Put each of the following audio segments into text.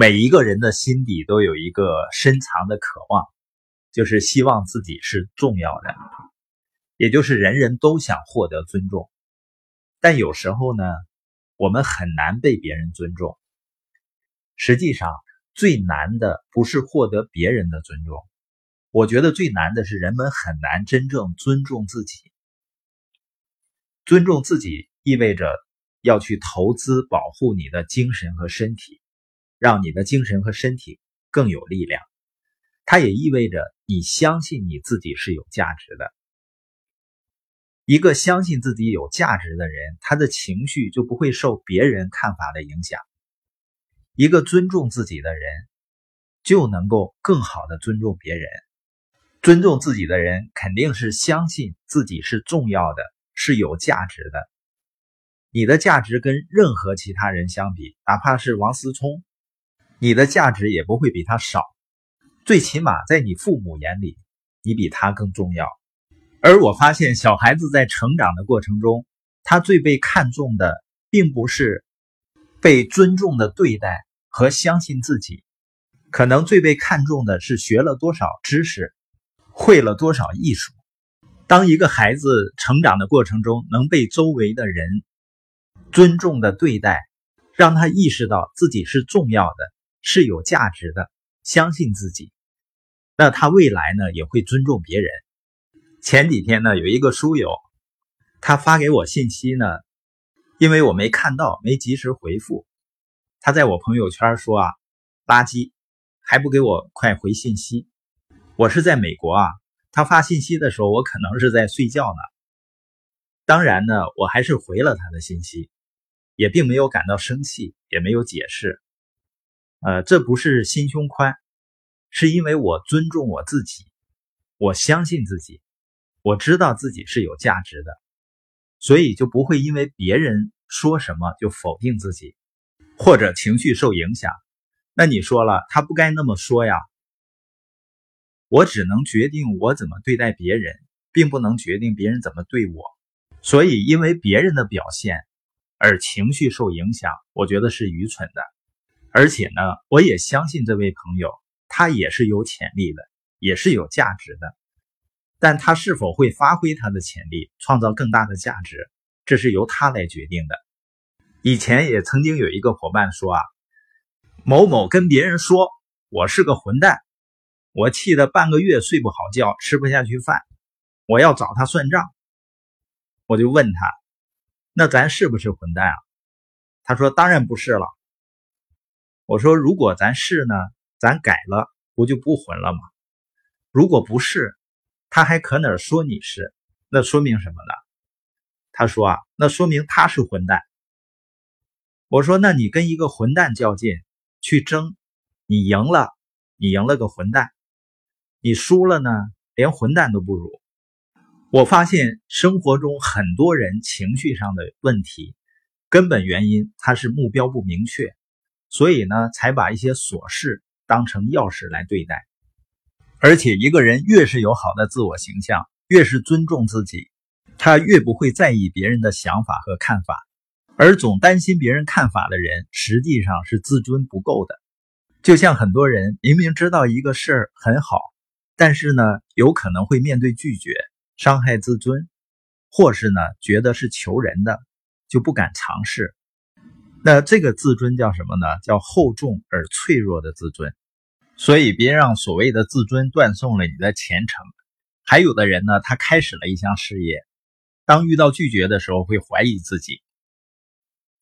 每一个人的心底都有一个深藏的渴望，就是希望自己是重要的，也就是人人都想获得尊重。但有时候呢，我们很难被别人尊重。实际上，最难的不是获得别人的尊重，我觉得最难的是人们很难真正尊重自己。尊重自己意味着要去投资保护你的精神和身体。让你的精神和身体更有力量，它也意味着你相信你自己是有价值的。一个相信自己有价值的人，他的情绪就不会受别人看法的影响。一个尊重自己的人，就能够更好的尊重别人。尊重自己的人，肯定是相信自己是重要的，是有价值的。你的价值跟任何其他人相比，哪怕是王思聪。你的价值也不会比他少，最起码在你父母眼里，你比他更重要。而我发现，小孩子在成长的过程中，他最被看重的，并不是被尊重的对待和相信自己，可能最被看重的是学了多少知识，会了多少艺术。当一个孩子成长的过程中，能被周围的人尊重的对待，让他意识到自己是重要的。是有价值的，相信自己，那他未来呢也会尊重别人。前几天呢，有一个书友，他发给我信息呢，因为我没看到，没及时回复，他在我朋友圈说啊，垃圾，还不给我快回信息。我是在美国啊，他发信息的时候，我可能是在睡觉呢。当然呢，我还是回了他的信息，也并没有感到生气，也没有解释。呃，这不是心胸宽，是因为我尊重我自己，我相信自己，我知道自己是有价值的，所以就不会因为别人说什么就否定自己，或者情绪受影响。那你说了，他不该那么说呀。我只能决定我怎么对待别人，并不能决定别人怎么对我。所以，因为别人的表现而情绪受影响，我觉得是愚蠢的。而且呢，我也相信这位朋友，他也是有潜力的，也是有价值的。但他是否会发挥他的潜力，创造更大的价值，这是由他来决定的。以前也曾经有一个伙伴说啊，某某跟别人说我是个混蛋，我气得半个月睡不好觉，吃不下去饭，我要找他算账。我就问他，那咱是不是混蛋啊？他说当然不是了。我说：“如果咱是呢，咱改了，不就不混了吗？如果不是，他还可哪说你是？那说明什么呢？”他说：“啊，那说明他是混蛋。”我说：“那你跟一个混蛋较劲，去争，你赢了，你赢了个混蛋；你输了呢，连混蛋都不如。”我发现生活中很多人情绪上的问题，根本原因他是目标不明确。所以呢，才把一些琐事当成钥匙来对待。而且，一个人越是有好的自我形象，越是尊重自己，他越不会在意别人的想法和看法。而总担心别人看法的人，实际上是自尊不够的。就像很多人明明知道一个事儿很好，但是呢，有可能会面对拒绝，伤害自尊，或是呢，觉得是求人的，就不敢尝试。那这个自尊叫什么呢？叫厚重而脆弱的自尊。所以别让所谓的自尊断送了你的前程。还有的人呢，他开始了一项事业，当遇到拒绝的时候会怀疑自己。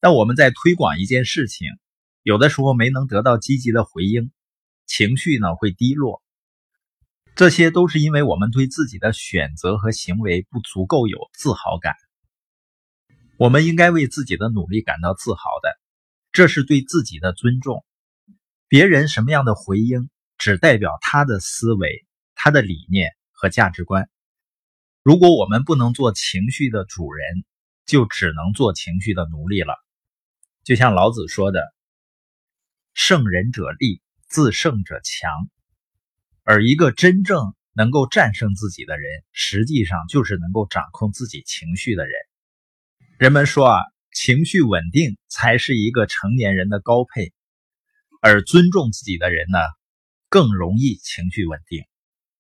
那我们在推广一件事情，有的时候没能得到积极的回应，情绪呢会低落。这些都是因为我们对自己的选择和行为不足够有自豪感。我们应该为自己的努力感到自豪的，这是对自己的尊重。别人什么样的回应，只代表他的思维、他的理念和价值观。如果我们不能做情绪的主人，就只能做情绪的奴隶了。就像老子说的：“胜人者力，自胜者强。”而一个真正能够战胜自己的人，实际上就是能够掌控自己情绪的人。人们说啊，情绪稳定才是一个成年人的高配。而尊重自己的人呢，更容易情绪稳定。